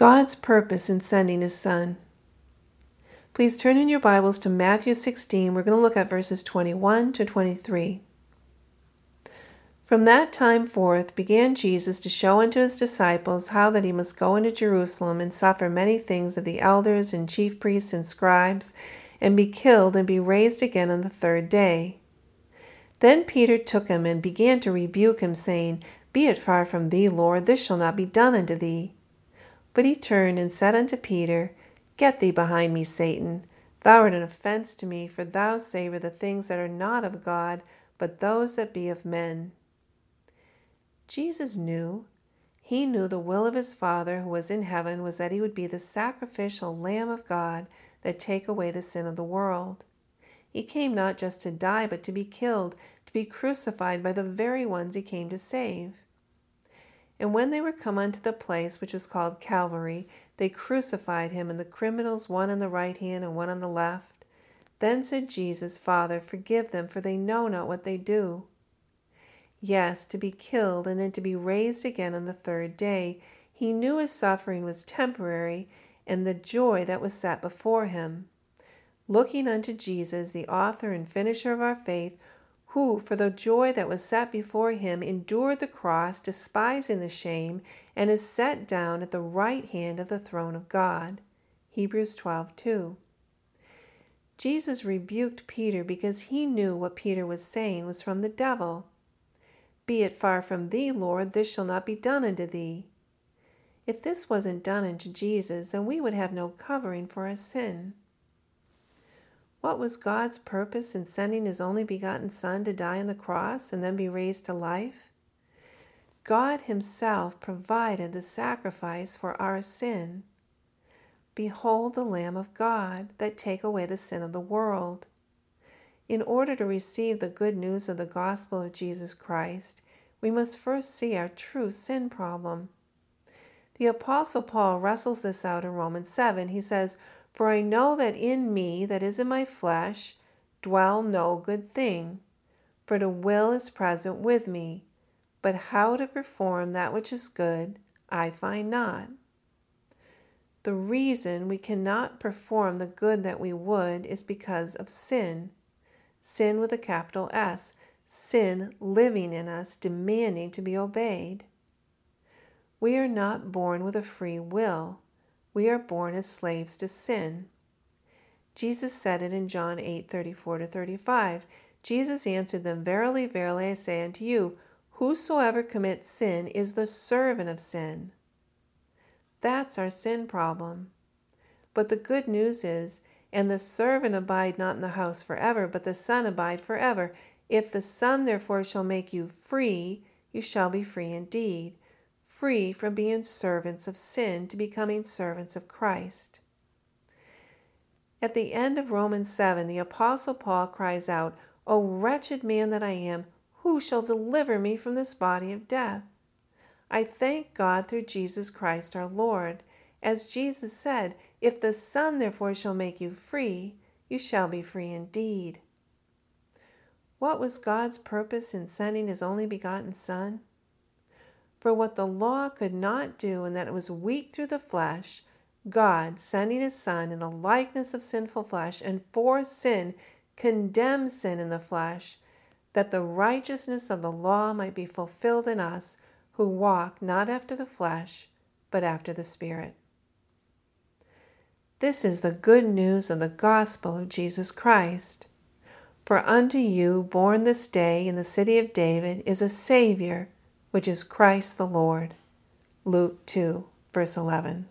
God's purpose in sending his Son. Please turn in your Bibles to Matthew 16. We're going to look at verses 21 to 23. From that time forth began Jesus to show unto his disciples how that he must go into Jerusalem and suffer many things of the elders and chief priests and scribes, and be killed and be raised again on the third day. Then Peter took him and began to rebuke him, saying, Be it far from thee, Lord, this shall not be done unto thee. But he turned and said unto Peter, Get thee behind me, Satan. Thou art an offense to me, for thou savor the things that are not of God, but those that be of men. Jesus knew. He knew the will of his Father who was in heaven was that he would be the sacrificial Lamb of God that take away the sin of the world. He came not just to die, but to be killed, to be crucified by the very ones he came to save. And when they were come unto the place which was called Calvary, they crucified him and the criminals, one on the right hand and one on the left. Then said Jesus, Father, forgive them, for they know not what they do. Yes, to be killed and then to be raised again on the third day, he knew his suffering was temporary and the joy that was set before him. Looking unto Jesus, the author and finisher of our faith, who, for the joy that was set before him, endured the cross, despising the shame, and is set down at the right hand of the throne of God. Hebrews 12 2. Jesus rebuked Peter because he knew what Peter was saying was from the devil. Be it far from thee, Lord, this shall not be done unto thee. If this wasn't done unto Jesus, then we would have no covering for our sin. What was God's purpose in sending his only begotten Son to die on the cross and then be raised to life? God himself provided the sacrifice for our sin. Behold the Lamb of God that take away the sin of the world. In order to receive the good news of the gospel of Jesus Christ, we must first see our true sin problem. The Apostle Paul wrestles this out in Romans 7. He says, for I know that in me, that is in my flesh, dwell no good thing. For the will is present with me, but how to perform that which is good, I find not. The reason we cannot perform the good that we would is because of sin. Sin with a capital S. Sin living in us, demanding to be obeyed. We are not born with a free will we are born as slaves to sin. Jesus said it in John 8 34 to 35. Jesus answered them, Verily, verily, I say unto you, whosoever commits sin is the servant of sin. That's our sin problem. But the good news is, and the servant abide not in the house forever, but the Son abide forever. If the Son therefore shall make you free, you shall be free indeed free from being servants of sin to becoming servants of Christ. At the end of Romans 7, the Apostle Paul cries out, O wretched man that I am, who shall deliver me from this body of death? I thank God through Jesus Christ our Lord. As Jesus said, If the Son therefore shall make you free, you shall be free indeed. What was God's purpose in sending his only begotten Son? For what the law could not do, and that it was weak through the flesh, God, sending his Son in the likeness of sinful flesh, and for sin, condemned sin in the flesh, that the righteousness of the law might be fulfilled in us who walk not after the flesh, but after the Spirit. This is the good news of the gospel of Jesus Christ. For unto you, born this day in the city of David, is a Savior which is Christ the Lord. Luke 2, verse 11.